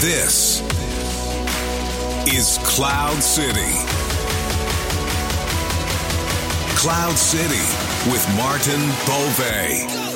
This is Cloud City. Cloud City with Martin Bove.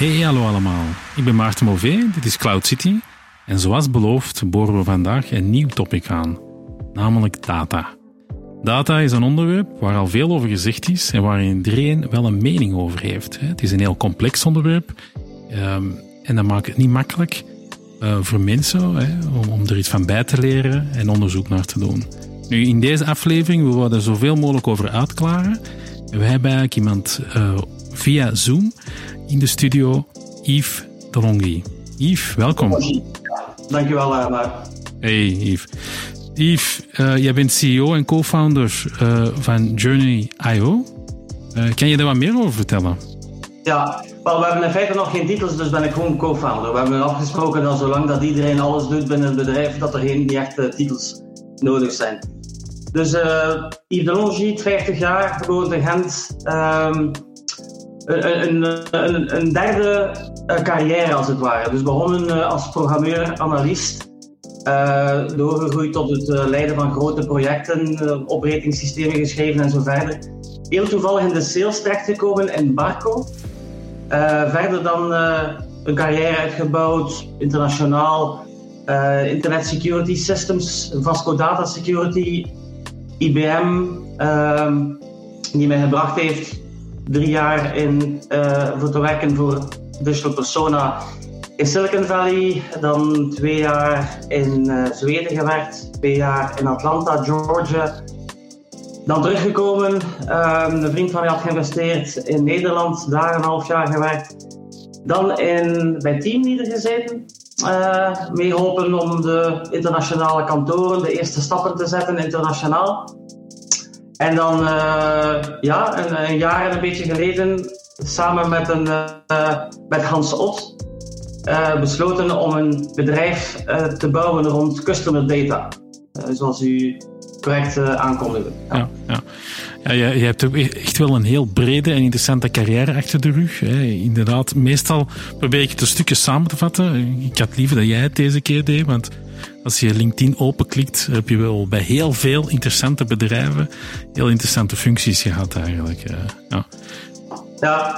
Hey, hallo allemaal. Ik ben Maarten Mauvé, dit is Cloud City. En zoals beloofd boren we vandaag een nieuw topic aan, namelijk data. Data is een onderwerp waar al veel over gezegd is en waar iedereen wel een mening over heeft. Het is een heel complex onderwerp ehm, en dat maakt het niet makkelijk eh, voor mensen om er iets van bij te leren en onderzoek naar te doen. Nu, in deze aflevering willen we er zoveel mogelijk over uitklaren. We hebben eigenlijk iemand uh, via Zoom in de studio Yves Delonghi. Yves, welkom. Dankjewel, uh, Mark. Hey Yves. Yves, uh, jij bent CEO en co-founder uh, van Journey.io. kan je daar wat meer over vertellen? Ja, wel, we hebben in feite nog geen titels, dus ben ik gewoon co-founder. We hebben afgesproken dat zolang dat iedereen alles doet binnen het bedrijf, dat er geen echte titels nodig zijn. Dus Yves Delonghi, 50 jaar, geboren in Gent. Um, een, een, een, derde uh, carrière als het ware. Dus begonnen uh, als programmeur, analist. Uh, doorgegroeid tot het leiden van grote projecten, operatingsystemen geschreven en zo verder. Heel toevallig in de sales terechtgekomen in Barco. verder dan een carrière uitgebouwd, internationaal. Internet Security Systems, Vasco Data Security, IBM, ehm, die mij gebracht heeft drie jaar in, uh, voor te werken voor Digital Persona in Silicon Valley. Dan twee jaar in uh, Zweden gewerkt, twee jaar in Atlanta, Georgia. Dan teruggekomen. Een vriend van mij had geïnvesteerd in Nederland, daar een half jaar gewerkt. Dan in, bij Teamleader gezeten. Uh, om de internationale kantoren de eerste stappen te zetten internationaal. En dan, uh, ja, een, een, jaar en een beetje geleden, samen met, een, uh, met Hans Ot, uh, besloten om een bedrijf te bouwen rond customer data. zoals u correct aankondigde. Ja. Ja, ja. je, je, hebt e-, echt wel een heel brede en interessante carrière achter de rug. Hè. Inderdaad, meestal probeer ik het een stukje samen te vatten. Ik had liever dat jij het deze keer deed, want als je LinkedIn openklikt, heb je wel bij heel veel interessante bedrijven heel interessante functies gehad eigenlijk. Eh, ja. ja,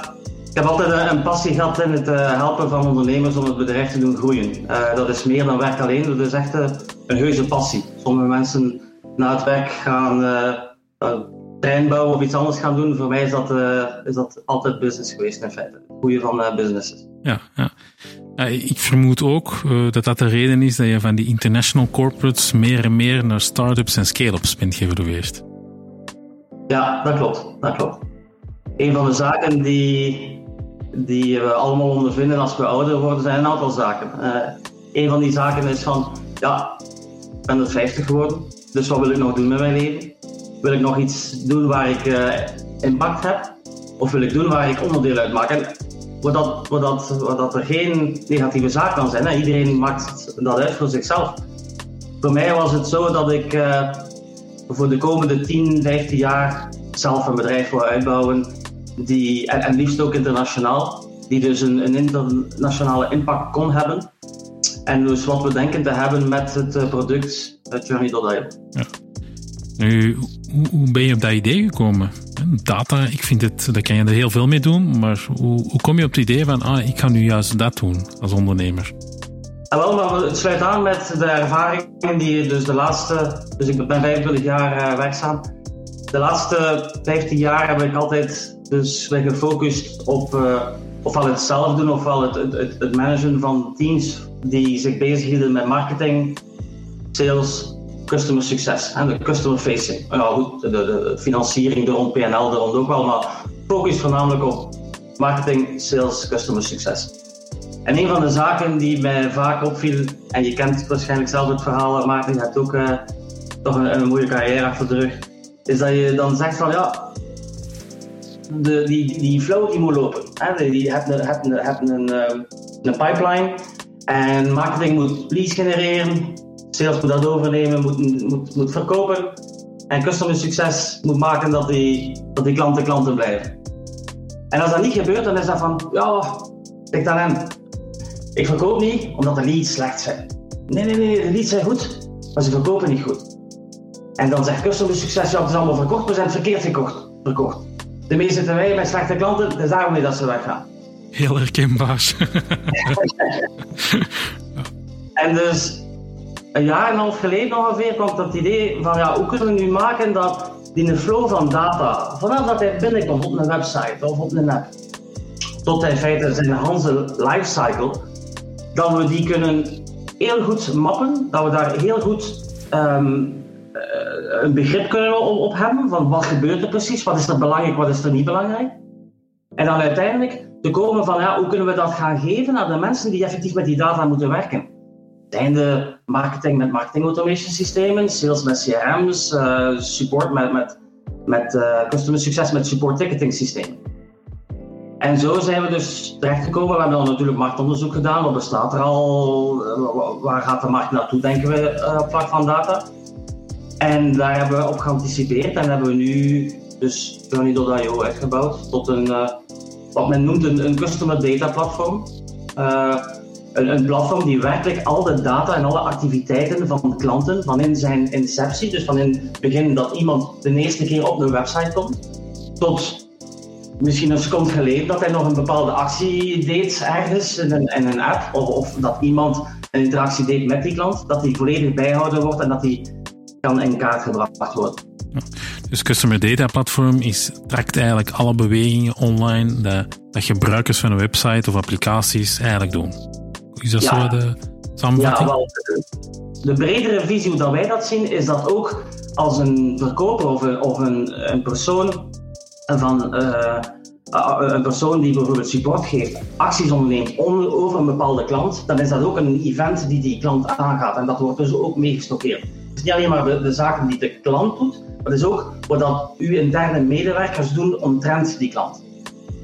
ik heb altijd een passie gehad in het eh, helpen van ondernemers om het bedrijf te doen groeien. Dat is meer dan werk alleen, dat is echt een heuse passie. Sommige mensen na het werk gaan uh, trein bouwen of iets anders gaan doen. Voor mij is dat, is dat altijd business geweest in feite. Groeien van businesses. Ja, ja. Ik vermoed ook uh, dat dat de reden is dat je van die international corporates meer en meer naar start-ups en scale-ups bent geëvolueerd. Ja, dat klopt. Dat klopt. Een van de zaken die, die we allemaal ondervinden als we ouder worden, zijn een aantal zaken. Uh, een van die zaken is van, ja, ik ben er 50 geworden, dus wat wil ik nog doen met mijn leven? Wil ik nog iets doen waar ik uh, impact heb? Of wil ik doen waar ik onderdeel uit maak? En Waar, dat, waar, dat, dat er geen negatieve zaak kan zijn. Hè. Iedereen maakt dat uit voor zichzelf. Voor mij was het zo dat ik uh, voor de komende 10, 15 jaar zelf een bedrijf wil uitbouwen. Die, en, en liefst ook internationaal. Die dus een, een internationale impact kon hebben. En dus wat we denken te hebben met het eh, product Journey.io. Ja. Nu, hoe, ben je op dat idee gekomen? Data, ik vind het, daar kan je er heel veel mee doen, maar hoe, hoe kom je op het idee van, ah, ik ga nu juist dat doen als ondernemer? Wel, maar het sluit aan met de ervaringen die dus de laatste, dus ik ben 25 jaar uh, werkzaam. De laatste 15 jaar heb ik altijd dus gefocust op uh, ofwel het zelf doen ofwel het, het, het managen van teams die zich bezighielden met marketing, sales, customer succes en de customer facing. Ja, goed, de, de, financiering, de rond PNL, er ook wel, maar focus voornamelijk op marketing, sales, customer succes. En een van de zaken die mij vaak opviel, en je kent waarschijnlijk zelf het verhaal, Maarten, je hebt ook uh, toch een, een mooie carrière achter de rug, is dat je dan zegt van ja, de, die, die flow die moet lopen. Hè? Die, een, hebt een, eh, een pipeline en marketing moet leads genereren, sales moet dat overnemen, moet, moet, moet verkopen en customer succes moet maken dat die, dat die klanten klanten blijven. En als dat niet gebeurt, dan is dat van ja, ligt aan hem. Ik verkoop niet omdat de leads slecht zijn. Nee, nee, nee, de leads zijn goed, maar ze verkopen niet goed. En dan zegt customer succes, ja, het is allemaal verkocht, maar ze zijn verkeerd gekocht, verkocht. De meeste zitten wij met slechte klanten, is daarom niet dat ze weggaan. Heel herkenbaar. en dus een jaar en een half geleden ongeveer kwam dat idee van ja, hoe kunnen we nu maken dat die flow van data, vanaf dat hij binnenkomt op een website of op een app, tot in feite zijn hele lifecycle, dat we die kunnen heel goed mappen, dat we daar heel goed ehm, eh, een begrip kunnen op, hebben van wat gebeurt er precies, wat is er belangrijk, wat is er niet belangrijk. En dan uiteindelijk te komen van ja, hoe kunnen we dat gaan geven aan de mensen die effectief met die data moeten werken. Marketing met marketing automation systemen, sales met CRM's, uh, support met, met, met uh, customer succes met support ticketing systemen. En zo zijn we dus terechtgekomen. We hebben dan natuurlijk marktonderzoek gedaan. Wat bestaat er al? Waar gaat de markt naartoe, denken we, op vlak van data? En daar hebben we op geanticipeerd en hebben we nu dus Journey.io uitgebouwd tot een, wat men noemt een, een customer data platform. Een, platform die werkelijk al de data en alle activiteiten van klanten van in zijn inceptie, dus van in het begin dat iemand de eerste keer op een website komt, tot misschien een seconde geleden dat hij nog een bepaalde actie deed ergens in een, in een app, of, of dat iemand een interactie deed met die klant, dat die volledig bijhouden wordt en dat die kan in kaart gebracht worden. Dus Customer Data Platform is, trakt eigenlijk alle bewegingen online dat, dat gebruikers van een website of applicaties eigenlijk doen. Is dat zo de samenvatting? Ja, wel, de, bredere visie hoe dat wij dat zien, is dat ook als een verkoper of een, of een, een persoon van uh, een persoon die bijvoorbeeld support geeft, acties onderneemt over een bepaalde klant, dan is dat ook een event die die klant aangaat. En dat wordt dus ook meegestockeerd is niet alleen maar de, de, zaken die de klant doet, maar het is ook wat dat uw interne medewerkers doen omtrent die klant.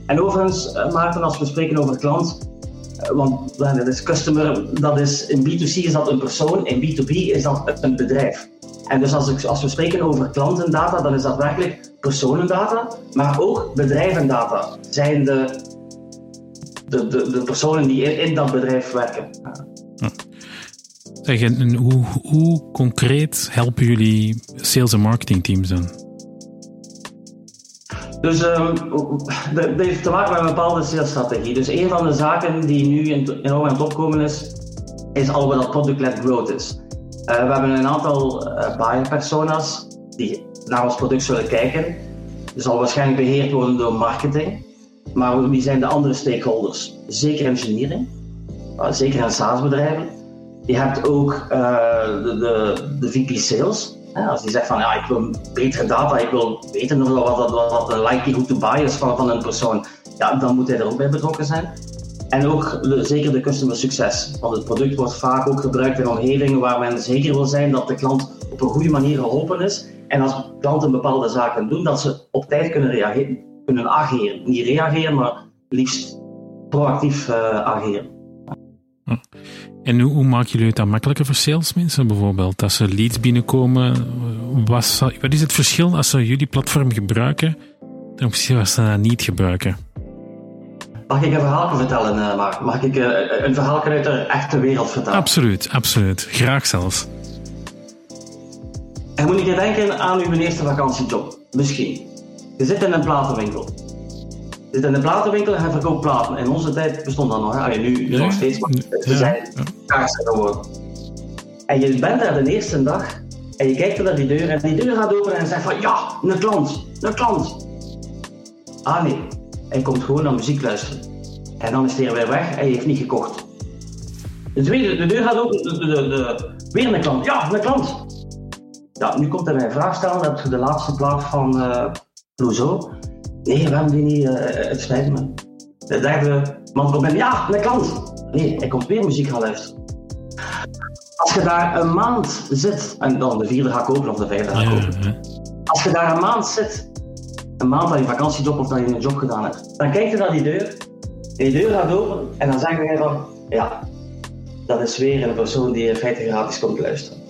En overigens, uh, Maarten, als we spreken over klant, want dat is customer, dat is, in B2C is dat een persoon, in B2B is dat een bedrijf. En dus als, ik, als we spreken over klantendata, dan is dat werkelijk personendata, maar ook bedrijvendata. Zijn de, de, de, de personen die in, in dat bedrijf werken. Zeg, en hoe, hoe concreet helpen jullie sales- en marketingteams dan? Dus dat heeft te maken met een bepaalde salesstrategie. Dus een van de zaken die nu enorm aan het opkomen is, is al wat product-led growth is. Uh, we hebben een aantal uh, buyer personas die naar ons product zullen kijken. Dat zal waarschijnlijk beheerd worden door marketing. Maar wie zijn de andere stakeholders? Zeker engineering, uh, zeker in SaaS-bedrijven. Je hebt ook de, de, VP Sales. Als die zegt van ja, ik wil betere data, ik wil weten wat, wat, de likelihood to buy is van, van een persoon, ja, dan moet hij er ook bij betrokken zijn. En ook zeker de customer succes. Want het product wordt vaak ook gebruikt in omgevingen waar men zeker wil zijn dat de klant op een goede manier geholpen is. En als klanten bepaalde zaken doen, dat ze op tijd kunnen, reageren, kunnen ageren. Niet reageren, maar liefst proactief uh, ageren. Hm. En hoe, hoe maken jullie het dan makkelijker voor salesmensen bijvoorbeeld? Als er leads binnenkomen, wat, wat is het verschil als ze jullie platform gebruiken ten opzichte van als ze dat niet gebruiken? Mag ik een verhaal vertellen, uh, Mark? Mag ik uh, een verhaal uit de echte wereld vertellen? Absoluut, absoluut. Graag zelfs. En moet je denken aan uw eerste vakantiejob. Misschien. Je zit in een platenwinkel zit in de platenwinkel en hij verkoopt platen. In onze tijd bestond dat nog. Hè? Nu nog steeds, maar ze zijn kaarsen geworden. En je bent daar de eerste dag en je kijkt naar die deur en die deur gaat open en zegt van ja, een klant, een klant. Ah nee, hij komt gewoon naar muziek luisteren. En dan is hij weer weg en hij heeft niet gekocht. De tweede, de deur gaat open, de, de, de, weer een klant. Ja, een klant. Ja, nu komt hij mij een vraag stellen. Dat je de laatste plaat van uh, Clouseau. Nee, we hebben die niet. Uh, het spijt me. De derde man komt binnen. Ja, een klant. Nee, hij komt weer muziek gaan luisteren. Als je daar een maand zit, en dan de vierde ga kopen of de vijfde ga kopen. Als je daar een maand zit, een maand dat je vakantiejob of dat je een job gedaan hebt, dan kijk je naar die deur, die deur gaat open en dan zeg je van, ja, dat is weer een persoon die in feite gratis komt luisteren.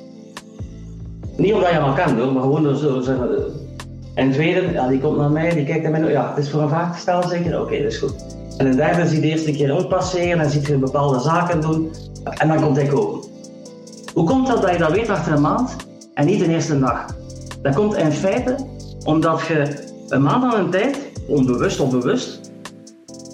Niet omdat je hem al kent hoor, maar gewoon door zo zeggen. En tweede, ja, die komt naar mij, die kijkt naar mij, ja, het is voor een vraag te zeker? Oké, dat is goed. En een derde zie je de eerste keer rondpasseren en ziet je bepaalde zaken doen en dan komt hij komen. Hoe komt dat dat je dat weet achter een maand en niet de eerste dag? Dat komt in feite omdat je een maand aan een tijd, onbewust of bewust,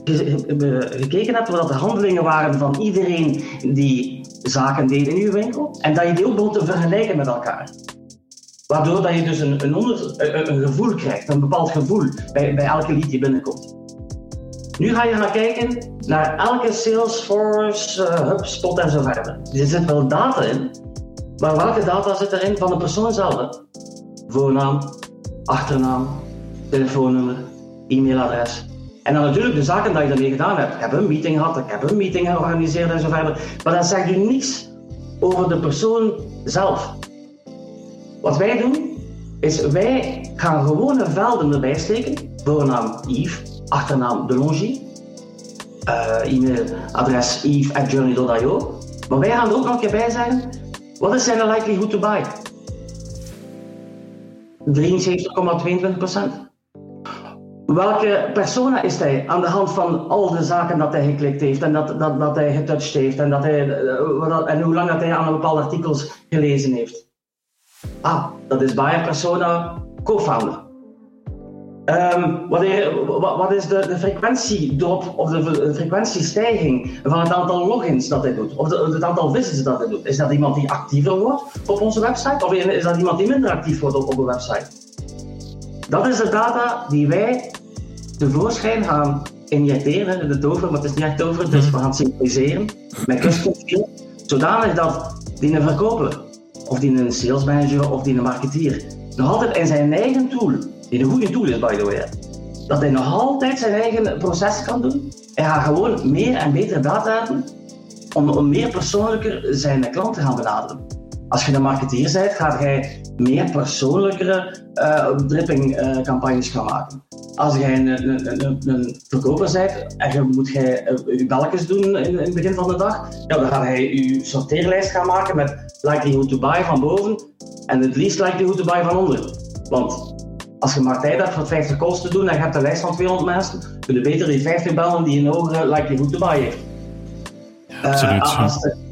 gekeken hebt wat de handelingen waren van iedereen die zaken deed in uw winkel en dat je die ook begon te vergelijken met elkaar. Waardoor dat je dus een, een, onder, een, gevoel krijgt, een bepaald gevoel bij, bij elke lead die binnenkomt. Nu ga je gaan kijken naar elke Salesforce, uh, HubSpot en zo verder. Er zit wel data in, maar welke data zit erin van de persoon zelf? Voornaam, achternaam, telefoonnummer, e-mailadres. En dan natuurlijk de zaken die je ermee gedaan hebt. Ik heb een meeting gehad, ik heb een meeting georganiseerd en zo verder. Maar dat zegt u niets over de persoon zelf. Wat wij doen, is wij gaan gewone velden erbij steken. Voornaam Yves, achternaam Delongy, uh, e-mailadres eve.journey.io. Maar wij gaan er ook nog een keer bij zeggen, wat is zijn likelihood to buy? 73,22% Welke persona is hij aan de hand van al de zaken dat hij geklikt heeft en dat, dat, dat hij getouched heeft en, dat hij, eh, en hoe lang dat hij aan bepaalde artikels gelezen heeft? Ah, dat is buyer persona co-founder. Um, wat, wat, is de, de frequentiedrop of de, de, frequentiestijging van het aantal logins dat hij doet? Of de, het aantal visits dat hij doet? Is dat iemand die actiever wordt op onze website? Of is dat iemand die minder actief wordt op, op de website? Dat is de data die wij tevoorschijn gaan injecteren in de tover, maar het is niet echt tover, dus we gaan synchroniseren met custom zodanig dat die een verkoper, of die een sales manager of die een marketeer, nog altijd in zijn eigen tool die een goede tool is, by the way. Dat hij nog altijd zijn eigen proces kan doen. Hij gaat gewoon meer en betere data hebben om, om meer persoonlijker zijn klant te gaan benaderen. Als je een marketeer bent, gaat hij meer persoonlijkere uh, dripping-campagnes gaan maken. Als jij een, een, een, een, verkoper bent en je moet jij uh, je belletjes doen in, in, het begin van de dag, ja, dan gaat hij je sorteerlijst gaan maken met likelihood to buy van boven en het least likelihood to buy van onder. Want als je maar tijd hebt voor 50 calls te doen en je hebt een lijst van 200 mensen, kun je beter die 50 bellen die een hogere likelihood to buy heeft. Ja, absoluut.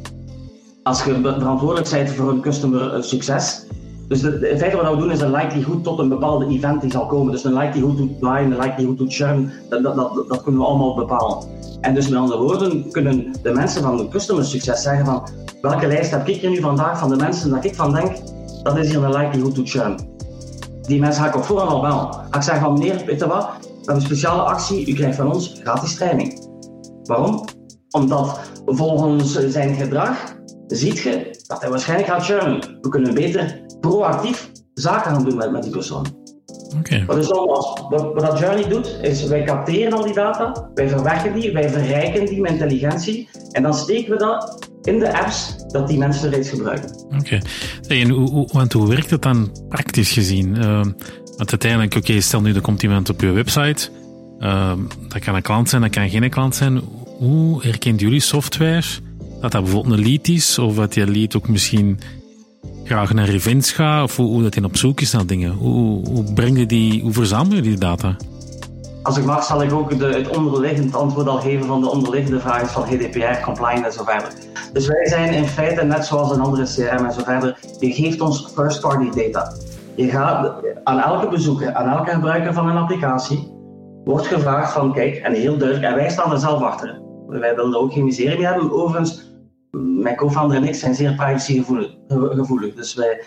Als, je verantwoordelijk bent voor een customer eh, succes, dus de, in feite wat we doen is een likelihood tot een bepaalde event die zal komen. Dus een likelihood to buy en een likelihood to churn, dat, dat, dat, dat, kunnen we allemaal bepalen. En dus met andere woorden kunnen de mensen van de customer succes zeggen van welke lijst heb ik hier nu vandaag van de mensen dat ik van denk, dat is hier een likelihood to churn die mensen ga ik op voorhand al. Ga ik zeggen van meneer, weet wat, we hebben een speciale actie, u krijgt van ons gratis training. Waarom? Omdat volgens zijn gedrag ziet je dat hij waarschijnlijk gaat churnen. We kunnen beter proactief zaken gaan doen met, met die persoon. Okay. Wat, is wat, wat dat Journey doet, is wij capteren al die data, wij verwerken die, wij verrijken die met intelligentie en dan steken we dat in de apps dat die mensen reeds gebruiken. Oké. Okay. En hoe, hoe, want hoe werkt het dan praktisch gezien? Uh, want uiteindelijk, oké, stel nu er komt iemand op je website. Uh, dat kan een klant zijn, dat kan geen klant zijn. Hoe herkent jullie software dat dat bijvoorbeeld een lead is? Of dat die lead ook misschien graag naar events gaat? Of hoe, dat hij op zoek is naar dingen? Hoe, hoe, breng je die, hoe verzamel je die data? Als ik mag, zal ik ook de, het onderliggend antwoord al geven van de onderliggende vragen van GDPR, compliance en zo verder. Dus wij zijn in feite net zoals een andere CRM en zo verder. Je geeft ons first party data. Je gaat aan elke bezoeker, aan elke gebruiker van een applicatie, wordt gevraagd van kijk, en heel duidelijk, en wij staan er zelf achter. Wij willen er ook geen miserie mee hebben. Overigens, mijn co-founder en ik zijn zeer privacygevoelig. Dus wij,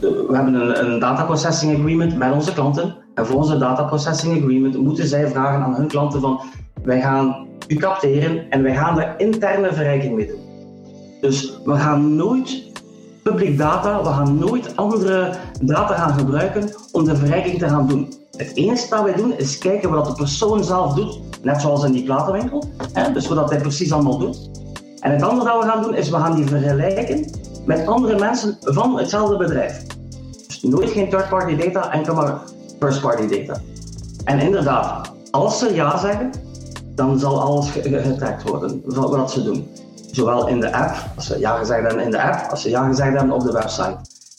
we hebben een, een data processing agreement met onze klanten. En voor onze data processing agreement moeten zij vragen aan hun klanten van wij gaan u capteren en wij gaan er interne verrijking mee doen. Dus we gaan nooit public data, we gaan nooit andere data gaan gebruiken om de verrijking te gaan doen. Het enige dat wij doen is kijken wat de persoon zelf doet, net zoals in die platenwinkel. Hè? Dus wat hij precies allemaal doet. En het andere dat we gaan doen, is we gaan die vergelijken met andere mensen van hetzelfde bedrijf. Dus nooit geen third-party data, enkel maar first-party data. En inderdaad, als ze ja zeggen, dan zal alles getrekt worden wat ze doen. Zowel in de app, als ze ja gezegd hebben in de app, als ze ja gezegd hebben op de website.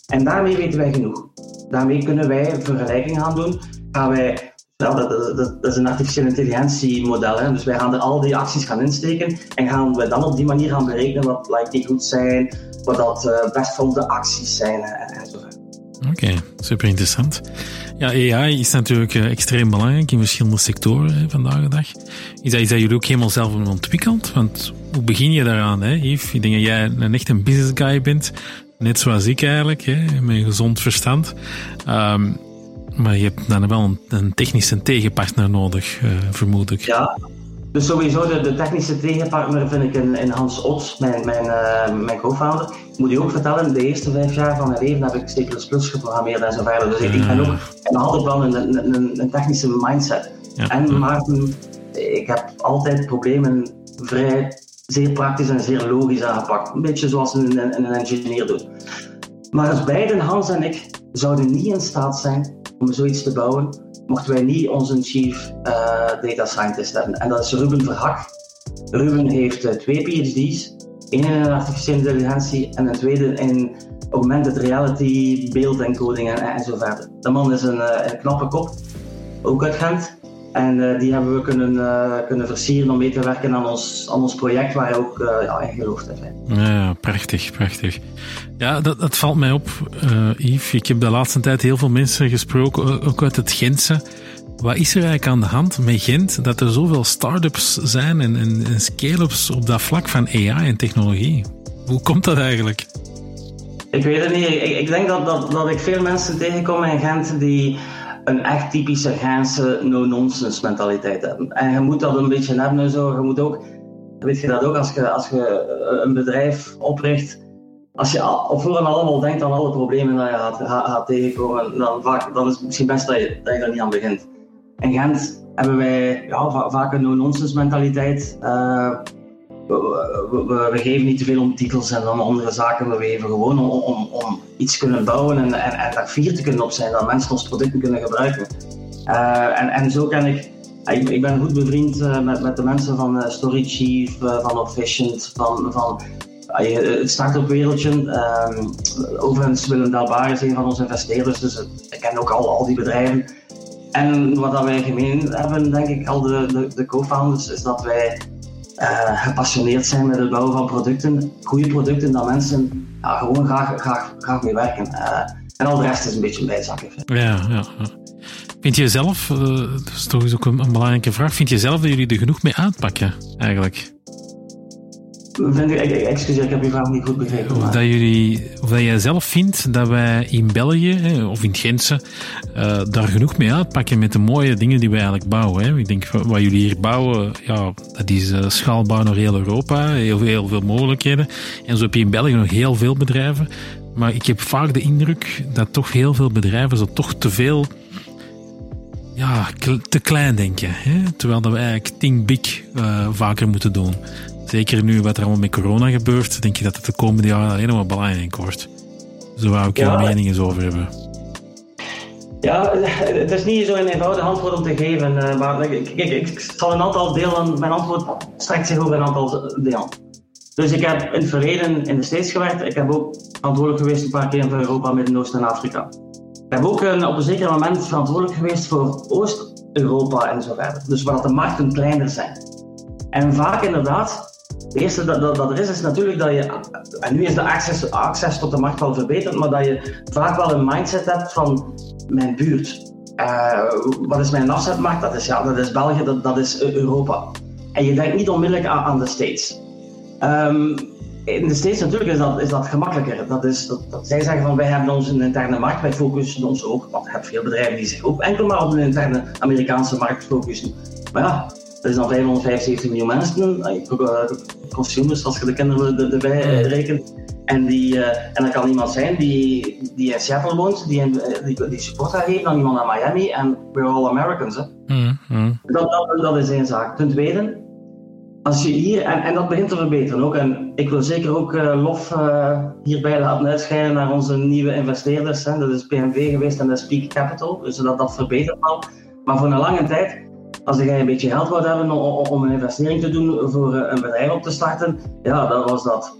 En daarmee weten wij genoeg. Daarmee kunnen wij vergelijking gaan doen. Gaan wij dat, is een artificiële intelligentiemodel. Dus wij gaan er al die acties gaan insteken en gaan we dan op die manier gaan berekenen wat likely goed zijn, wat dat uh, best volgende acties zijn en, zo Oké, super interessant. Ja, AI is natuurlijk eh, extreem belangrijk in verschillende sectoren vandaag de dag. Is dat, is dat jullie ook helemaal zelf ontwikkeld? Want hoe begin je daaraan, hè, Yves? Ik denk dat jij een echt een business guy bent, net zoals ik eigenlijk, hè, met gezond verstand. Um, maar je hebt dan wel een, technische tegenpartner nodig, uh, vermoed ik. Ja, dus sowieso de, de, technische tegenpartner vind ik in, in Hans Ots, mijn, mijn, uh, mijn co-founder. Ik moet je ook vertellen, de eerste vijf jaar van mijn leven heb ik C++ geprogrammeerd en zo verder. Dus ik, ik ben ook en altijd wel een, een, een technische mindset. Ja. En Maarten, ik heb altijd problemen vrij zeer praktisch en zeer logisch aangepakt. Een beetje zoals een, een, een engineer doet. Maar als beiden, Hans en ik, zouden niet in staat zijn om zoiets te bouwen, mochten wij niet onze chief uh, data scientist hebben. En dat is Ruben Verhak. Ruben heeft uh, twee PhD's. één in artificiële intelligentie en een tweede in augmented reality, beeldencoding en, en. De man is een, uh, een knappe kop, ook uit Gent. En uh, die hebben we kunnen, uh, kunnen versieren om mee te werken aan ons, aan ons project waar hij ook uh, ja, in gelooft heeft. Ja, prachtig, prachtig. Ja, dat, dat valt mij op, Yves. Ik heb de laatste tijd heel veel mensen gesproken, ook uit het Gentse. Wat is er eigenlijk aan de hand met Gent dat er zoveel start-ups zijn en, en, en scale-ups op dat vlak van AI en technologie? Hoe komt dat eigenlijk? Ik weet het niet. Ik, ik denk dat, dat, dat ik veel mensen tegenkom in Gent die een echt typische Gentse no-nonsense mentaliteit hebben. En je moet dat een beetje hebben en zo. Je moet ook, weet je dat ook, als je, als je een bedrijf opricht, als je op voorhand allemaal denkt aan alle problemen dat je gaat, gaat, tegenkomen, dan, vaak, dan is het misschien best dat je, dat je er niet aan begint. In Gent hebben wij ja, vaak een no-nonsense mentaliteit. Uh, we, we, geven niet te veel om titels en om andere zaken. We geven gewoon om, om, om iets kunnen bouwen en, en daar fier te kunnen op zijn, dat mensen ons producten kunnen gebruiken. Uh, en, en zo kan ik, ik, ik ben goed bevriend uh, met, met de mensen van uh, Story Chief, van Officient, van, van het start-up wereldje. Um, overigens Willem Delbar is een van onze investeerders, dus ik ken ook al, al die bedrijven. En wat wij gemeen hebben, denk ik, al de, de, de co-founders, is dat wij uh, gepassioneerd zijn met het bouwen van producten, goede producten, dat mensen ja, gewoon graag, graag, graag mee werken. Uh, en al de rest is een beetje een bijzakken. Ja, ja, ja. Vind je zelf, uh, dat is toch ook een, belangrijke vraag, vind je zelf dat jullie er genoeg mee uitpakken eigenlijk? Ik, excuseer, ik heb je vraag niet goed begrepen. Dat, jullie, of dat jij zelf vindt dat wij in België, of in het Gentse, uh, daar genoeg mee uitpakken met de mooie dingen die wij eigenlijk bouwen. Hè. Ik denk, wat jullie hier bouwen, ja, dat is uh, schaalbaar naar heel Europa, heel, veel mogelijkheden. En zo heb je in België nog heel veel bedrijven. Maar ik heb vaak de indruk dat toch heel veel bedrijven zo toch te veel ja, te klein denken. Hè? Terwijl dat we eigenlijk think big uh, vaker moeten doen. Zeker nu wat er allemaal met corona gebeurt, denk je dat het de komende jaren alleen maar belangrijk wordt. Zo wou ik ja, meningen over hebben. Ja, het is niet zo een eenvoudig antwoord om te geven. Eh, maar ik, ik, ik zal een aantal delen. Mijn antwoord strekt zich over een aantal delen. Dus ik heb in het verleden in de States gewerkt. Ik heb ook verantwoordelijk geweest een paar keer voor Europa, Midden-Oosten en Afrika. Ik heb ook een, op een zeker moment verantwoordelijk geweest voor Oost-Europa en zo verder. Dus waar de markten kleiner zijn. En vaak inderdaad het eerste dat, dat, er is, is natuurlijk dat je, en nu is de access, access tot de markt wel verbeterd, maar dat je vaak wel een mindset hebt van mijn buurt. Uh, wat is mijn afzetmarkt? Dat is, ja, dat is België, dat, dat is Europa. En je denkt niet onmiddellijk aan, de States. Um, in de States natuurlijk is dat, is dat gemakkelijker. Dat is, dat, dat zij zeggen van wij hebben onze interne markt, wij focussen ons ook, want je hebt veel bedrijven die zich ook enkel maar op de interne Amerikaanse markt focussen. Maar ja, dat is dan 575 miljoen mensen, uh, consumers, als je de kinderen erbij uh, rekent. En, die, uh, en dat kan iemand zijn die, die in Seattle woont, die, in, die, die support gaat geven aan iemand naar Miami. En we're all Americans. Hè. Mm, mm. Dat, dat, dat is één zaak. Ten tweede, als je hier, en, en dat begint te verbeteren ook, en ik wil zeker ook uh, lof uh, hierbij laten uitschijnen naar onze nieuwe investeerders. Hè. Dat is PMV geweest en dat is Peak Capital, dus dat, dat verbetert al. Maar voor een lange tijd, als je een beetje geld wilt hebben om, een investering te doen voor een bedrijf op te starten, ja, dat was dat.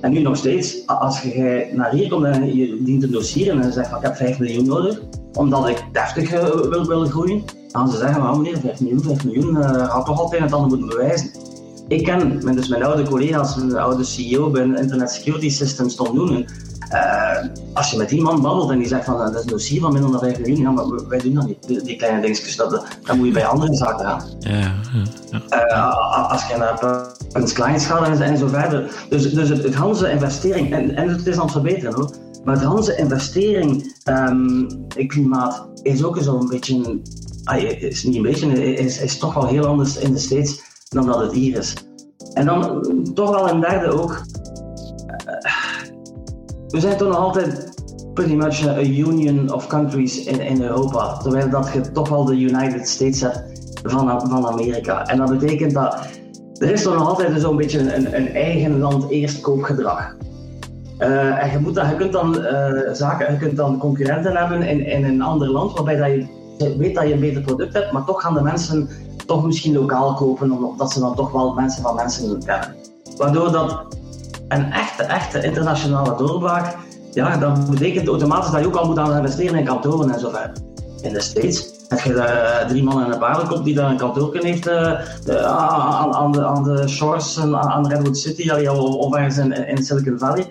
En nu nog steeds, als je naar hier komt en je dient een dossier en je zegt van ik heb 5 miljoen nodig, omdat ik deftig uh, wil, wil groeien, dan ze zeggen, maar meneer, 5 miljoen, 5 miljoen, uh, had toch altijd het ander moeten bewijzen. Ik ken dus mijn oude collega's, mijn oude CEO bij Internet Security Systems, Tom Noenen. Uh, als je met die man babbelt en die zegt van dat is een dossier van minder dan 5 miljoen, ja, maar wij doen dat niet, die, kleine dingetjes, dat, dan moet je bij andere zaken gaan. Ja, ja, ja. Uh, als je naar Prince Kleins gaat en, zo verder. Dus, dus het, het Hanse investering, en, en het is aan het verbeteren hoor, maar het Hanse investering um, klimaat is ook zo'n beetje, ah, is niet een beetje, is, is toch wel heel anders in de States dan dat het hier is. En dan toch wel een derde ook. Eh, we zijn toch nog altijd pretty much a union of countries in, in Europa. Terwijl dat je toch wel de United States hebt van, van Amerika. En dat betekent dat er is toch nog altijd zo'n beetje een, een eigen land eerst koopgedrag. Uh, en je, moet dat, je kunt dan uh, zaken, je kunt dan concurrenten hebben in, in een ander land waarbij dat je weet dat je een beter product hebt, maar toch gaan de mensen toch misschien lokaal kopen, omdat ze dan toch wel mensen van mensen kennen. Waardoor dat een echte, echte internationale doorbraak, ja, dat betekent automatisch dat je ook al moet investeren in kantoren en zo verder. In de States heb je uh, drie mannen en een paardenkop die daar een kantoor heeft uh, aan, de, aan de shores, aan Redwood City of ergens in, in Silicon Valley.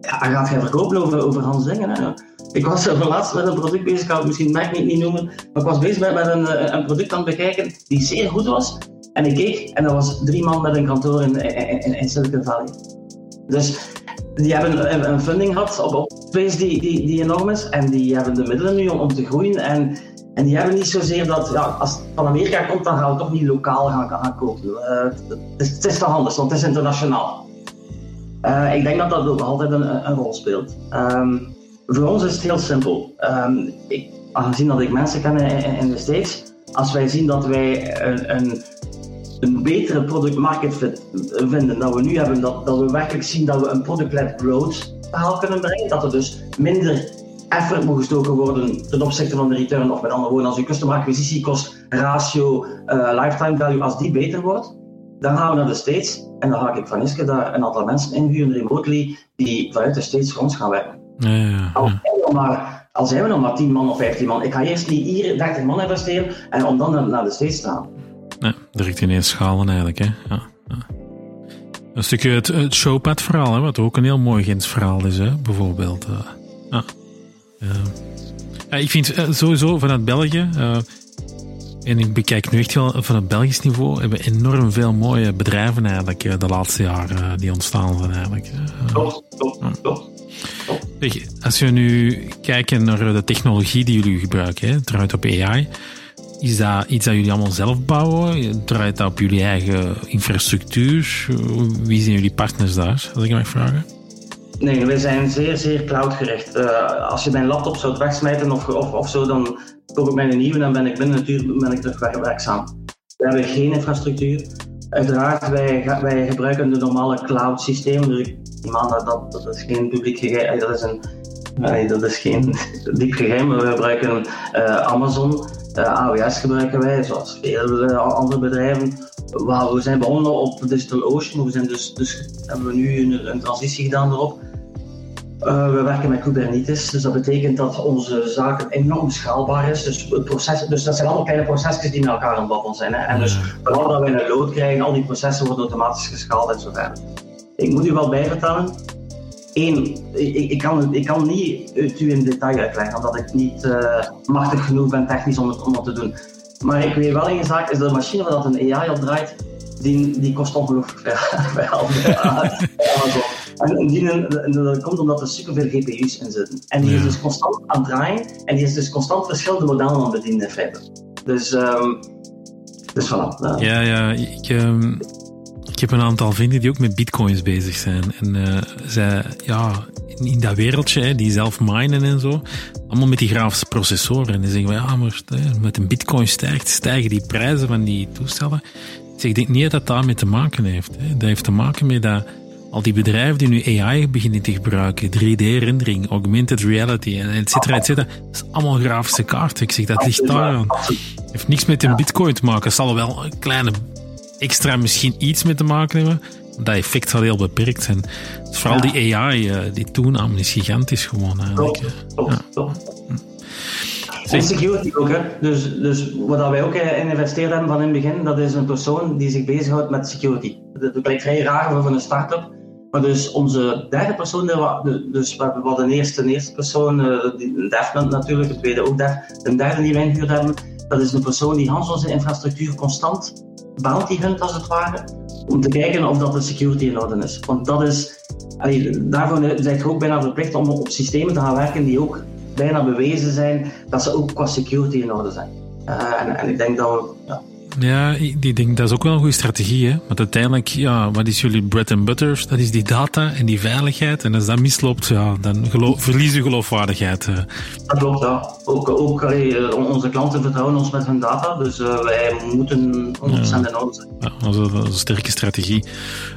Ja, dan gaat je verkopen over, over Hans Dingen. Hè. Ik was er laatst met een product bezig, ik kan het misschien merk niet, niet noemen, maar ik was bezig met, met een, eh, een product aan het bekijken die zeer goed was. En ik keek en dat was drie man met een kantoor in, in, in Silicon Valley. Dus die hebben een, funding gehad op, op die, die, die enorm is en die hebben de middelen nu om, om te groeien. En, en die hebben niet zozeer dat, ja, als het van Amerika komt, dan gaan we toch niet lokaal gaan, gaan kopen. Uh, het, is, het is toch anders, want het is internationaal. Uh, ik denk dat dat ook altijd een, een rol speelt. Um, voor ons is het heel simpel. Um, ik, aangezien dat ik mensen ken in, in, de States, als wij zien dat wij een, een, een betere product market fit vinden dan we nu hebben, dat, dat we werkelijk zien dat we een product-led growth verhaal kunnen brengen, dat er dus minder effort moet gestoken worden ten opzichte van de return, of met andere woorden, als je customer acquisitiekost, ratio, uh, lifetime value, als die beter wordt, dan gaan we naar de States en dan ga ik van Iske daar een aantal mensen inhuren remotely die vanuit de States voor ons gaan werken. Ja, Al, zijn we maar, al zijn we nog maar 10 man of 15 man, ik ga eerst niet hier 30 man investeren en om dan naar de steeds te gaan. Direct ineens schalen eigenlijk. Hè? Ja, ja. Een stukje het, het Showpad-verhaal, wat ook een heel mooi Gens-verhaal is, hè? bijvoorbeeld. Uh, ja. ja. ik vind uh, sowieso vanuit België, uh, en ik bekijk nu echt wel van het Belgisch niveau, hebben we enorm veel mooie bedrijven eigenlijk de laatste jaren die ontstaan zijn eigenlijk. Klopt, klopt, klopt als je nu kijkt naar de technologie die jullie gebruiken, hè, het draait op AI. Is dat iets dat jullie allemaal zelf bouwen? Draait dat op jullie eigen infrastructuur? Wie zijn jullie partners daar, als ik mag vragen? Nee, we zijn zeer, zeer cloudgericht. Uh, als je mijn laptop zou wegsmijten of, of, of zo, dan koop ik mijn nieuwe en ben ik binnen een uur ben ik terug werkzaam. We hebben geen infrastructuur. Uiteraard, wij, wij gebruiken de normale cloud systemen. Dus dat, dat is geen publiek geheim. Dat is, een, nee, dat is geen diep geheim. We gebruiken Amazon, eh, AWS gebruiken wij, zoals veel uh, andere bedrijven. Waar we zijn begonnen op DigitalOcean, we zijn dus, dus hebben we nu een, een transitie gedaan erop. we werken met Kubernetes, dus dat betekent dat onze zaken enorm schaalbaar is. Dus, het proces, dus dat zijn allemaal kleine procesjes die met elkaar aan babbelen zijn. Hè. En dus, vooral dat we een load krijgen, al die processen worden automatisch geschaald en zo verder. Ik moet u wel bijvertellen. Eén, ik, ik, kan, ik kan niet het u in detail uitleggen, omdat ik niet uh, machtig genoeg ben technisch om het, om het te doen. Maar ik weet wel een zaak, is de machine waar dat een AI op draait, die, die kost ongelooflijk veel En die, dat komt omdat er superveel GPU's in zitten. En die is dus constant aan het draaien en die is dus constant verschillende modellen aan het bedienen in feite. Dus, um, dus voilà. Ja, ja, ik, um, ik heb een aantal vrienden die ook met bitcoins bezig zijn. En uh, zij, ja, in dat wereldje, die zelf minen en zo, allemaal met die grafische processoren. En die zeggen, ja, maar met een bitcoin stijgt, stijgen die prijzen van die toestellen. Zeg, ik denk niet dat dat daarmee te maken heeft. Hè. Dat heeft te maken met dat al die bedrijven die nu AI beginnen te gebruiken, 3D-rendering, augmented reality, en et cetera, et cetera, dat is allemaal grafische kaarten. Ik zeg, dat ligt daar aan. heeft niks met een bitcoin te maken. Het zal wel een kleine extra misschien iets mee te maken hebben. Dat effect zal heel beperkt zijn. Dus vooral die AI, uh, die toename is gigantisch gewoon eigenlijk. Klopt, En security ook, hè. Dus, dus wat wij ook in investeerd hebben van in het begin, dat is een persoon die zich bezighoudt met security. Dat klinkt vrij raar voor een start-up, maar dus onze derde persoon, dus we hadden de eerste, de eerste persoon, dev natuurlijk, de tweede ook dev. De derde die wij ingehuurd hebben, dat is een persoon die Hans onze infrastructuur constant bounty hunt als het ware, om te kijken of dat de security in orde is. Want dat is, daarvoor zijn je ook bijna verplicht om op systemen te gaan werken die ook bijna bewezen zijn dat ze ook qua security in orde zijn. Uh, en, en, ik denk dat we ja, ik denk dat is ook wel een goede strategie. Hè? Want uiteindelijk, ja, wat is jullie bread and butter? Dat is die data en die veiligheid. En als dat misloopt, ja, dan geloof, verlies je geloofwaardigheid. Eh. Dat klopt, ja. Ook, ook allee, onze klanten vertrouwen ons met hun data. Dus uh, wij moeten 100% ja. in orde zijn. Ja, dat, is een, dat is een sterke strategie.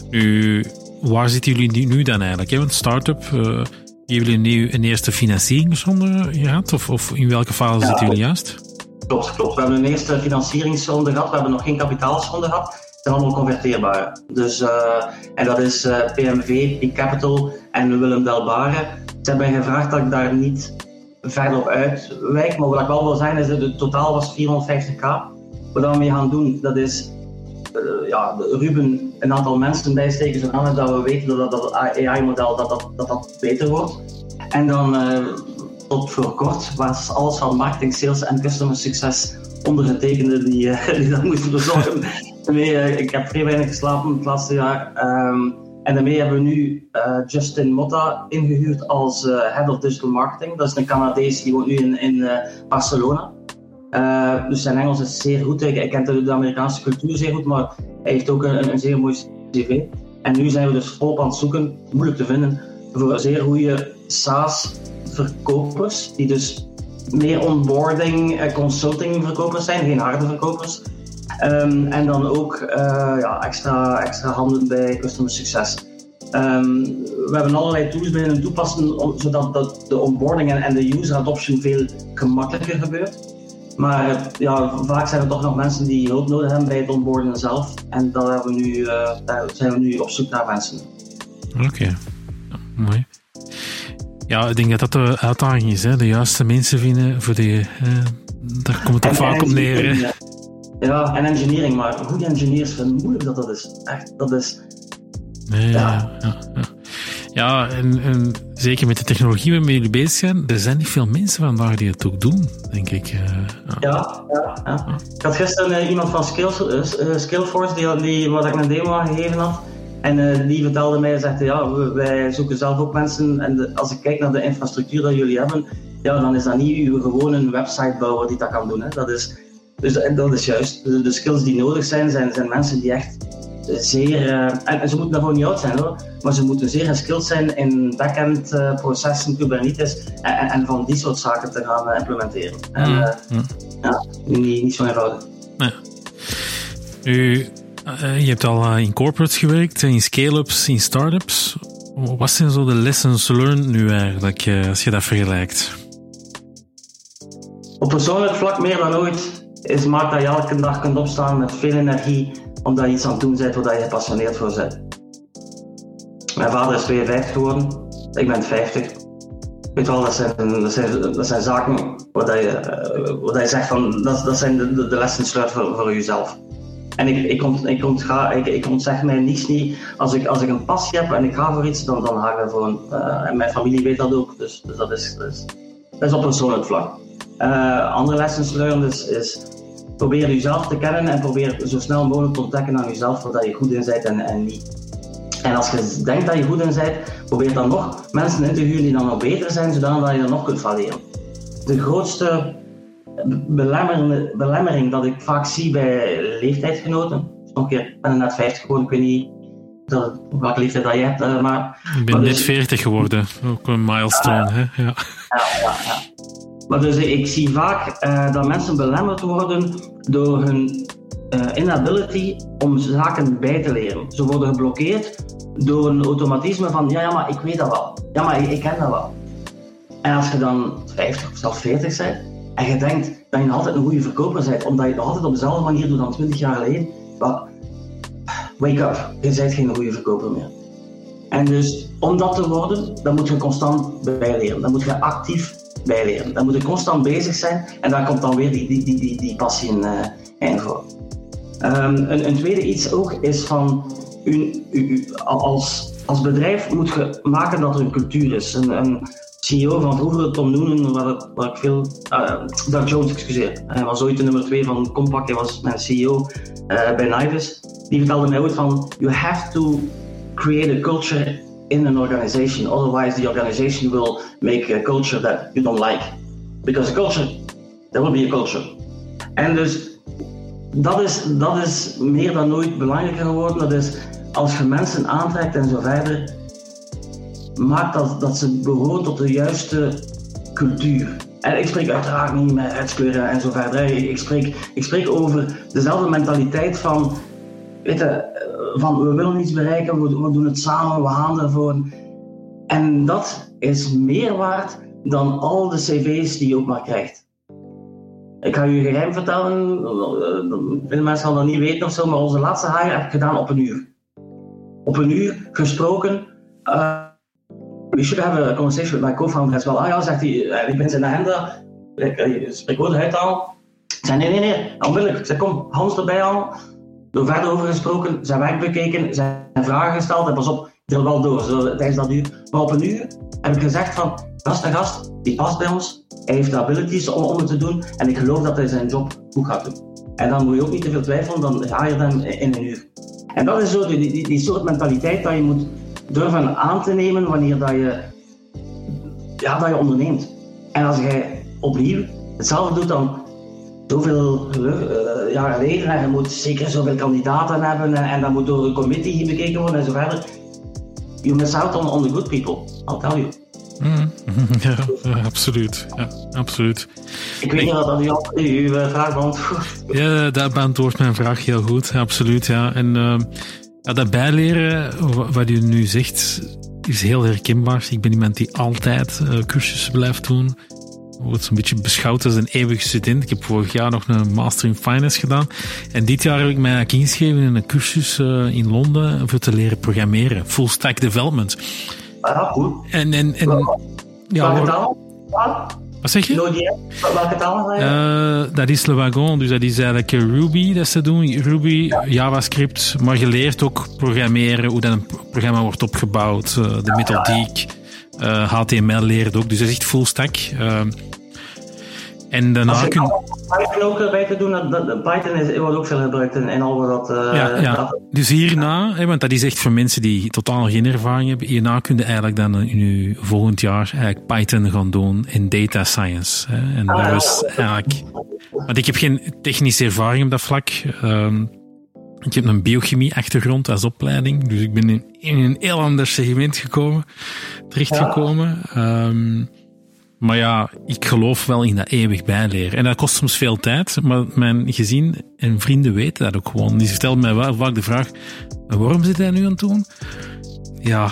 Nu, waar zitten jullie nu dan eigenlijk? Hè? Want start-up... Uh, hebben jullie nu een eerste financieringsronde gehad? Of, of in welke fase ja, zitten jullie juist? Klopt, klopt. We hebben een eerste financieringsronde gehad. We hebben nog geen kapitaalsronde gehad. Het zijn allemaal converteerbare. Dus, uh, en dat is uh, PMV, Peak Capital en Willem Delbare. Ze hebben gevraagd dat ik daar niet verder op uitwijk. Maar wat ik wel wil zeggen is dat het totaal was 450k. Wat we mee gaan doen, dat is uh, ja, Ruben een aantal mensen bijsteken zodanig dat we weten dat dat AI-model dat, dat, dat, dat beter wordt. En dan tot voor kort was alles van marketing, sales en customer succes ondergetekende die, uh, die dat moesten verzorgen. daarmee, uh, ik heb vrij weinig geslapen het laatste jaar. Um, en daarmee hebben we nu uh, Justin Motta ingehuurd als Head of Digital Marketing. Dat is een Canadees die woont nu in, in Barcelona. dus zijn Engels is zeer goed. Hij, hij kent de, de, Amerikaanse cultuur zeer goed, maar hij heeft ook een, een zeer mooi cv. En nu zijn we dus volop aan het zoeken, moeilijk te vinden, voor zeer goede SaaS verkopers, die dus meer onboarding, uh, consulting verkopers zijn, geen harde verkopers. Um, en dan ook uh, ja, extra, extra handen bij customer succes. Um, we hebben allerlei tools binnen toepassen, zodat dat de onboarding en, en de user adoption veel gemakkelijker gebeurt. Maar ja, vaak zijn er toch nog mensen die hulp nodig hebben bij het onboarden zelf. En daar, hebben we nu, daar zijn we nu op zoek naar mensen. Oké, mooi. Ja, ik denk dat dat de uitdaging is. Hè? De juiste mensen vinden voor die... daar komt het toch vaak op neer. Hè? Ja, en engineering. Maar goede engineers vinden moeilijk dat dat is. Echt, dat is... Nee, ja. ja, ja. ja en, en, zeker met de technologie waarmee jullie bezig zijn, er zijn niet veel mensen vandaag die het ook doen, denk ik. Uh, ja. Ja, ja, Ik had gisteren uh, iemand van Skills, uh, Skillforce, die, die, wat ik een demo gegeven had, en uh, die vertelde mij, zegt ja, wij zoeken zelf ook mensen. En als ik kijk naar de infrastructuur dat jullie hebben, ja, dan is dat niet uw gewone websitebouwer die dat kan doen. Hè. Dat is, dus dat is juist. De, de, skills die nodig zijn, zijn, zijn mensen die echt zeer. Uh, en, ze moeten daarvoor niet oud zijn hoor, maar ze moeten zeer geskilled zijn in backend uh, processen, Kubernetes en, en, van die soort zaken te gaan implementeren. En, mm, mm. Ja, niet, niet zo eenvoudig. Nee. U uh, je hebt al uh, in corporates gewerkt, in scale-ups, in start-ups. Wat zijn zo de lessons learned nu eigenlijk, uh, als je dat vergelijkt? Op persoonlijk vlak meer dan ooit is maakt dat je elke dag kunt opstaan met veel energie, omdat je iets aan het doen bent waar je gepassioneerd voor bent. Mijn vader is 52 geworden, ik ben 50. Weet wel, dat zijn, dat zijn, dat zijn zaken waar je, waar zegt van, dat, dat zijn de, de, lessons voor, voor jezelf. En ik, ik, ont, ik, ontga, ik, ik ontzeg mij niets niet. Als ik, als ik een passie heb en ik ga voor iets, dan, dan ga ik ervoor. Uh, en mijn familie weet dat ook, dus, dus dat, is, is, is op persoonlijk vlak. Uh, andere lessons learned is, is probeer jezelf te kennen en probeer zo snel mogelijk te ontdekken aan jezelf waar je goed in bent en, en niet. En als je denkt dat je goed in bent, probeer dan nog mensen in te huren die dan nog beter zijn, zodat je dan nog kunt valeren. De grootste belemmering dat ik vaak zie bij leeftijdsgenoten. Nog een keer, ik ben net 50 geworden, ik weet niet dat, welke leeftijd dat je hebt. Uh, maar, ik ben net dus, 40 geworden, ook een milestone. hè? Ja. Ja, ja, ja. Maar dus ik zie vaak uh, dat mensen belemmerd worden door hun inability om zaken bij te leren. Ze worden geblokkeerd door een automatisme van ja, ja, maar ik weet dat wel. Ja, maar ik, ik ken dat wel. En als je dan 50 of zelfs 40 bent en je denkt dat je altijd een goede verkoper bent, omdat je het nog altijd op dezelfde manier doet dan 20 jaar geleden, wake up, je bent geen goede verkoper meer. En dus om dat te worden, dan moet je constant bijleren. Dan moet je actief bijleren. Dan moet je constant bezig zijn en daar komt dan weer die, die, die, die, die passie in, uh, voor. Um, een, een, tweede iets ook is van, u, u, als, als bedrijf moet je maken dat er een cultuur is. Een, een CEO van vroeger, Tom Noonan, waar, ik veel... Uh, Doug Jones, excuseer. Hij was ooit de nummer twee van Compaq. Hij was mijn CEO uh, bij Nivis. Die vertelde mij ooit van, you have to create a culture in an organization. Otherwise, the organization will make a culture that you don't like. Because a culture, there will be a culture. En dus dat is, dat is meer dan ooit belangrijker geworden. Dat is als je mensen aantrekt en zo verder, maakt dat, dat ze behoren tot de juiste cultuur. En ik spreek uiteraard niet met huidskleuren en zo verder. Ik spreek, ik spreek over dezelfde mentaliteit van, weet je, van we willen iets bereiken, we, doen het samen, we gaan ervoor. En dat is meer waard dan al de cv's die je ook maar krijgt. Ik ga een geheim vertellen, veel mensen gaan dat niet weten of zo, maar onze laatste hire heb ik gedaan op een uur. Op een uur gesproken. Uh, we should have a conversation with my co-founder as. Ah ja, zegt hij, ik ben zijn agenda, ik spreek woorden uit al. Ik zei nee, nee, nee, onmiddellijk. Ik zei kom, Hans erbij al door verder over gesproken, zijn werk bekeken, zijn vragen gesteld en pas op, deel wel door tijdens dat uur. Maar op een uur heb ik gezegd van, gast gast, die past bij ons, hij heeft de abilities om, om het te doen en ik geloof dat hij zijn job goed gaat doen. En dan moet je ook niet te veel twijfelen, dan ga je hem in een uur. En dat is zo die, die, die soort mentaliteit dat je moet durven aan te nemen wanneer dat je, ja, dat je onderneemt. En als jij opnieuw hetzelfde doet, dan zoveel uh, jaren geleden en je moet zeker zoveel kandidaten hebben en, en dat moet door een committee bekeken worden en zo verder. You miss out on, on the good people, I'll tell you. Mm. Ja, absoluut. Ja, absoluut. Ik weet niet of dat u uw vraag beantwoordt. Ja, dat beantwoordt mijn vraag heel goed. Absoluut, ja. En uh, ja, dat bijleren, wat u nu zegt, is heel herkenbaar. Ik ben iemand die altijd uh, cursussen blijft doen wordt zo'n beetje beschouwd als een eeuwige student. Ik heb vorig jaar nog een master in finance gedaan. En dit jaar heb ik mij ingeschreven in een cursus uh, in Londen voor te leren programmeren. Full stack development. Ah, goed. En, en, en ja? Wat zeg je? Welke taal uh, Dat is Le Wagon, dus dat is eigenlijk Ruby dat ze doen. Ruby, ja. JavaScript, maar je leert ook programmeren, hoe dat een programma wordt opgebouwd, uh, de methodiek. Uh, HTML leert ook, dus dat is echt full stack. En daarna Als je kun... Python ook erbij te doen, dat, Python is, wordt ook veel gebruikt in, in al wat dat... Uh, ja, ja. Dat... Dus hierna, hè, want dat is echt voor mensen die totaal geen ervaring hebben, hierna kun je eigenlijk dan je volgend jaar eigenlijk Python gaan doen in data science. Hè. En ah, dat is eigenlijk... Want ik heb geen technische ervaring op dat vlak. Um, ik heb een biochemie-achtergrond als opleiding, dus ik ben in, in een heel ander segment gekomen, terechtgekomen. Um, maar ja, ik geloof wel in dat eeuwig bijleren. En dat kost soms veel tijd, maar mijn gezin en vrienden weten dat ook gewoon. Die stellen mij wel vaak de vraag, waarom zit hij nu aan het doen? Ja,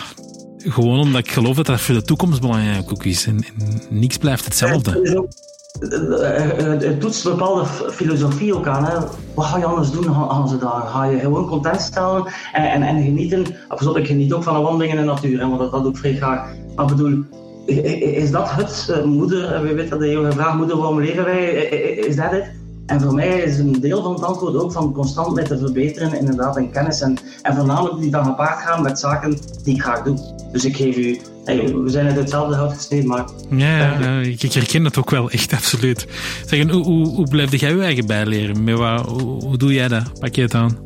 gewoon omdat ik geloof dat dat voor de toekomst belangrijk ook is. En, en niks blijft hetzelfde. Het toetst bepaalde filosofie ook aan. Hè. Wat ga je anders doen aan ze daar? Ga je gewoon content stellen en, en, en genieten? Ik geniet ook van een wandeling in de natuur, hè, want dat, dat doe ik vrij graag. Maar bedoel, is dat het? Eh, moeder, we weten dat de jonge vraag, moeder, waarom leven wij? Is dat het? En voor mij is een deel van het antwoord ook van constant met te verbeteren, inderdaad, in kennis. En, en voornamelijk die dan gepaard gaan met zaken die ik graag doe. Dus ik geef u, we zijn uit hetzelfde hout gesneden, maar... Ja, ja, ik, herken het ook wel, echt, absoluut. Zeg, hoe, hoe, hoe blijf jij je eigen bijleren? Met wat, hoe, hoe doe jij dat? Pak je het aan?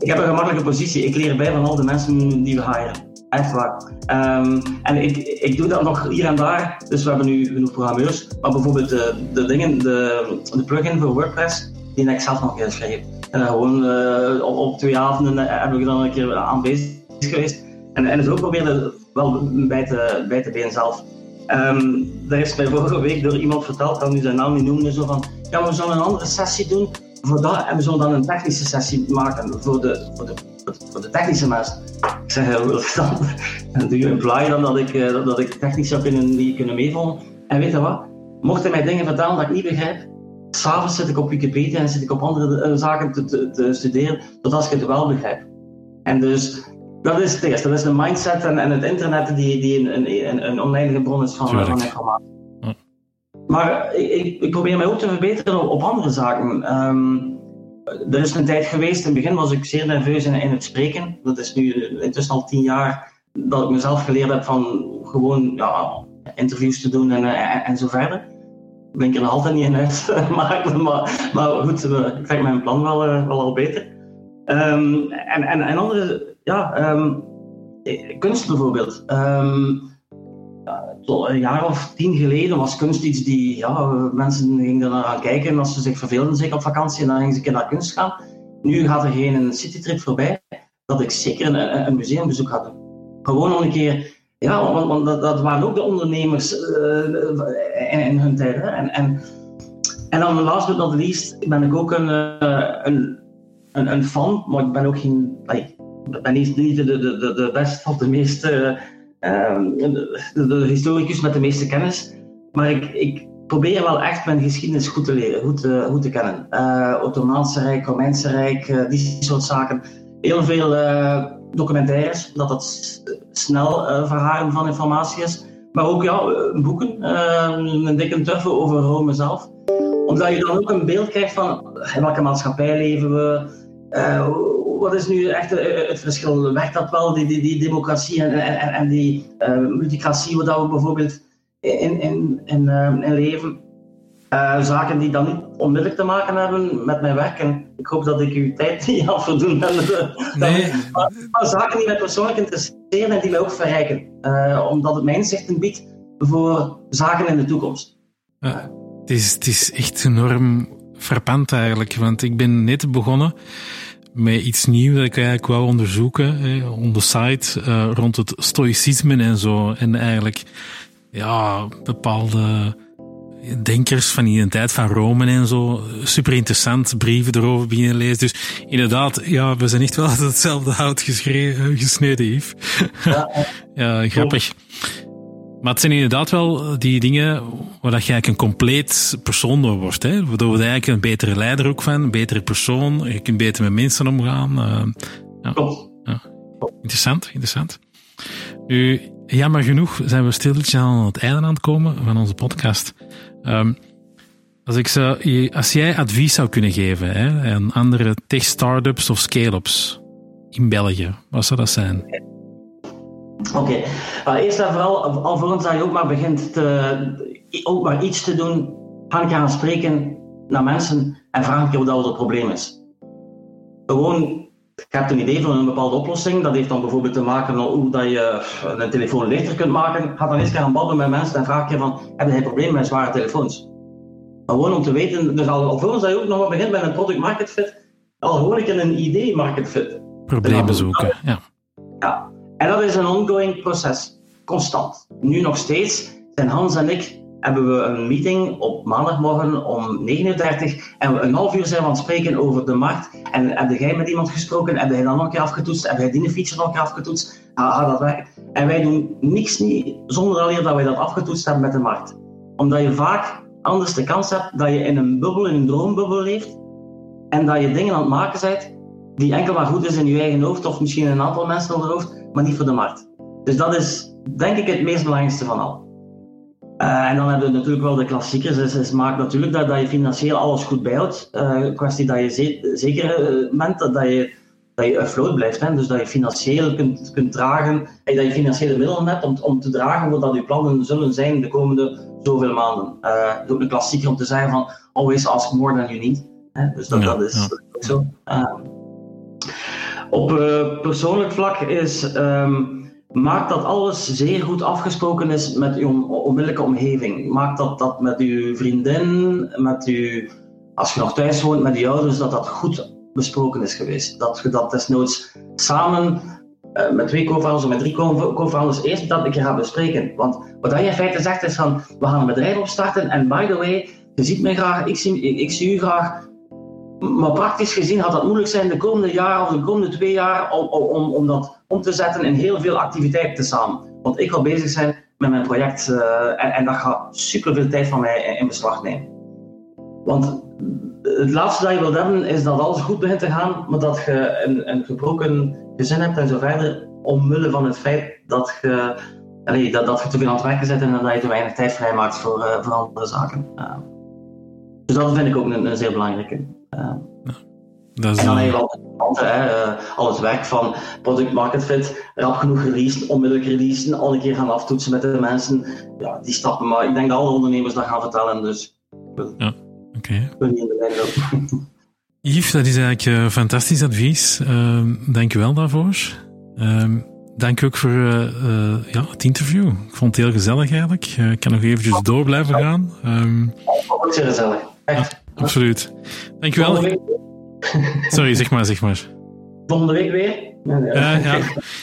Ik heb een gemakkelijke positie. Ik leer bij van al de mensen die we hiren. Echt waar. Um, en ik, ik doe dat nog hier en daar. Dus we hebben nu genoeg programmeurs. Maar bijvoorbeeld de, de dingen, de, de plugin voor WordPress, die heb ik zelf nog geschreven. En uh, gewoon uh, op, twee avonden uh, hebben we dan een keer aan bezig geweest. En, en dus ook proberen wel bij te, bij te benen zelf. Um, daar is mij vorige week door iemand verteld, ik kan nu zijn naam niet noemen, zo van, ja, we zullen een andere sessie doen voor dat, en we zullen dan een technische sessie maken voor de, voor de, voor de technische mensen. Ik zeg, wil dan, doe je imply dan dat ik, uh, dat ik technisch zou kunnen, die kunnen meevolgen? En weet je wat? Mochten mij dingen vertellen dat ik niet begrijp, s'avonds zit ik op Wikipedia en zit ik op andere uh, zaken te, te, te, studeren, totdat ik het wel begrijp. En dus dat is het eerste. Dat is de mindset en, en het internet die, die een, een, een oneindige bron is van, van informatie. Maar ik, ik, probeer mij ook te verbeteren op, op andere zaken. Um, er is een tijd geweest, in het begin was ik zeer nerveus in, het spreken. Dat is nu intussen al tien jaar dat ik mezelf geleerd heb van gewoon ja, interviews te doen en, en, zo verder. Ik ben er nog altijd niet in uit, maar, maar, goed, ik trek mijn plan wel, uh, wel al beter. Um, en, en, en andere, ja, um, kunst bijvoorbeeld. Een jaar of tien geleden was kunst iets die, ja, mensen gingen naar gaan kijken en als ze zich verveelden, zeker op vakantie, en dan gingen ze een keer naar kunst gaan. Nu gaat er geen citytrip voorbij dat ik zeker een, een museumbezoek ga doen. Gewoon nog een keer, ja, want, want dat, dat, waren ook de ondernemers uh, in, hun tijd. En, en, en dan last but not least ben ik ook een, uh, een, een, een, fan, maar ik ben ook geen, ik ben niet, niet de, de, de, de beste of de meeste Ehm, de, historicus met de meeste kennis. Maar ik, ik, probeer wel echt mijn geschiedenis goed te leren, goed goed te kennen. Uh, Ottomaanse Rijk, Romeinse Rijk, uh, die soort zaken. Heel veel documentaires, dat dat snel verharen van informatie is. Maar ook ja, boeken, een dikke tuffe over Rome zelf. Omdat je dan ook een beeld krijgt van in welke maatschappij leven we, wat is nu echt eh, het verschil? Werkt dat wel, die, die, die democratie en, en, en die uh, multicratie, wat we bijvoorbeeld in, in, in, uh, in leven? Uh, zaken die dan niet onmiddellijk te maken hebben met mijn werk. En ik hoop dat ik uw tijd niet al voldoen. Nee. Maar, maar, zaken die mij persoonlijk interesseren en die mij ook verrijken. omdat het mij inzichten biedt voor zaken in de toekomst. het, is, het is echt enorm frappant eigenlijk, want ik ben net begonnen met iets nieuws dat ik eigenlijk wou onderzoeken hè, on the site uh, rond het stoïcisme en zo. En eigenlijk ja, bepaalde denkers van die tijd van Rome en zo. Super interessant, brieven erover beginnen lezen. Dus inderdaad, ja, we zijn echt wel uit hetzelfde hout gesneden, Yves. Ja, ja grappig. Maar het zijn inderdaad wel die dingen waar dat je eigenlijk een compleet persoon door wordt. Hè? Waardoor je eigenlijk een betere leider ook van, een betere persoon. Je kunt beter met mensen omgaan. Uh, ja. ja. Interessant, interessant. Nu, jammer genoeg zijn we stilletjes aan het einde aan het komen van onze podcast. Um, als, ik zou, als jij advies zou kunnen geven hè, aan andere tech-startups of scale-ups in België, wat zou dat zijn? Oké, okay. eerst en vooral, alvorens dat je ook maar begint te, ook maar iets te doen, ga ik gaan spreken naar mensen en vraag je wat het probleem is. Gewoon, je hebt een idee van een bepaalde oplossing, dat heeft dan bijvoorbeeld te maken met hoe dat je een telefoon lichter kunt maken. Ga dan eens gaan babbelen met mensen en vraag je van, heb je een probleem met zware telefoons? Gewoon om te weten, dus al, alvorens dat je ook nog maar begint met een product market fit, al hoor ik een idee market fit. Problemen zoeken, ja. Ja, en dat is een ongoing proces, constant. Nu nog steeds zijn Hans en ik hebben we een meeting op maandagmorgen om 9.30 uur en we een half uur zijn we aan het spreken over de markt. En heb jij met iemand gesproken? Heb jij dan nog een keer afgetoetst? Heb jij die feature nog een keer afgetoetst? Ga, dat werken? En wij doen niks niet zonder alleen dat wij dat afgetoetst hebben met de markt. Omdat je vaak anders de kans hebt dat je in een bubbel, in een droombubbel leeft en dat je dingen aan het maken bent die enkel maar goed is in je eigen hoofd of misschien een aantal mensen hun hoofd maar niet voor de markt. Dus dat is denk ik het meest belangrijkste van al. Uh, en dan hebben we natuurlijk wel de klassiekers. Dus het maakt natuurlijk dat, dat je financieel alles goed bijhoudt. Uh, kwestie dat je zeker eh, bent dat, dat je, dat je afloat blijft. Hè? Dus dat je financieel kunt, kunt dragen. En dat je financiële middelen hebt om, om te dragen wat dat je plannen zullen zijn de komende zoveel maanden. Uh, het is ook een klassieker om te zeggen van always ask more than you need. Hè? Dus dat, dat is ook zo. Op uh, persoonlijk vlak is, um, maak dat alles zeer goed afgesproken is met uw onmiddellijke omgeving. Maak dat dat met uw vriendin, met uw, als je nog thuis woont, met uw ouders, dat dat goed besproken is geweest. Dat je dat desnoods samen uh, met twee co-founders of met drie co-founders eerst dat een keer gaat bespreken. Want wat je in feite zegt is van, we gaan een bedrijf opstarten en by the way, je ziet mij graag, ik zie, ik zie u graag maar praktisch gezien gaat dat moeilijk zijn de komende jaren of de komende twee jaar om, om, om dat om te zetten in heel veel activiteiten samen. Want ik wil bezig zijn met mijn project en, en dat gaat super veel tijd van mij in beslag nemen. Want het laatste dat je wilt hebben is dat alles goed begint te gaan, maar dat je een, gebroken gezin hebt en zo verder, omwille van het feit dat je, dat, dat je te veel aan het werken zit en dat je te weinig tijd vrijmaakt voor, uh, voor andere zaken. Uh, dus dat vind ik ook een, een zeer belangrijke. Uh, dat is en dan al, al het werk van product market fit, rap genoeg releasen, onmiddellijk releasen, al een keer gaan aftoetsen met de mensen. Ja, die stappen, maar ik denk dat alle ondernemers dat gaan vertellen. Dus ja. Oké. Yves, dat is eigenlijk uh, fantastisch advies. Uh, dank je wel daarvoor. Uh, dank ook voor uh, ja, het interview. Ik vond absoluut. Dank je wel. Sorry, zeg maar, zeg maar. Volgende week weer. Uh, ja.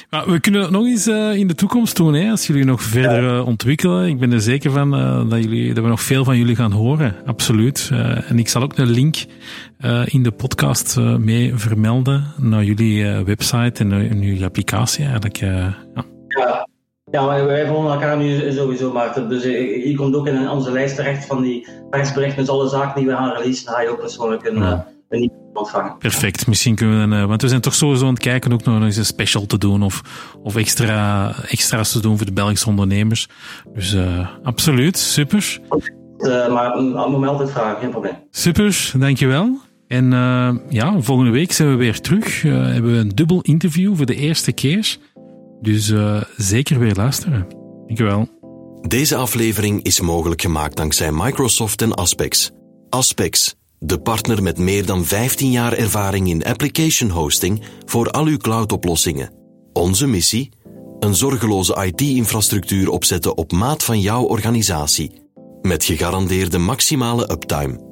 Maar we kunnen dat nog eens uh, in de toekomst doen, hè, als jullie nog verder uh, ontwikkelen. Ik ben er zeker van dat, jullie, dat we nog veel van jullie gaan horen, absoluut. en ik zal ook een link in de podcast mee vermelden naar jullie website en naar jullie applicatie eigenlijk. ja. ja. Ja, wij volgen elkaar nu sowieso, Maarten. Dus je komt ook in onze lijst terecht van die persberichten. Dus alle zaken die we gaan releasen, ga je ook persoonlijk een, ja. een ontvangen. Perfect. Misschien kunnen we, uh, want we zijn toch sowieso aan het kijken ook nog eens een special te doen of, of extra, extra's te doen voor de Belgische ondernemers. Dus uh, absoluut, super. Uh, maar moet me altijd vragen, geen probleem. Super, dankjewel. En ja, volgende week zijn we weer terug. hebben we een dubbel interview voor de eerste keer. Dus zeker weer luisteren. Dankjewel. Deze aflevering is mogelijk gemaakt dankzij Microsoft en Aspects. Aspects de partner met meer dan 15 jaar ervaring in application hosting voor al uw cloudoplossingen. Onze missie? Een zorgeloze IT-infrastructuur opzetten op maat van jouw organisatie, met gegarandeerde maximale uptime.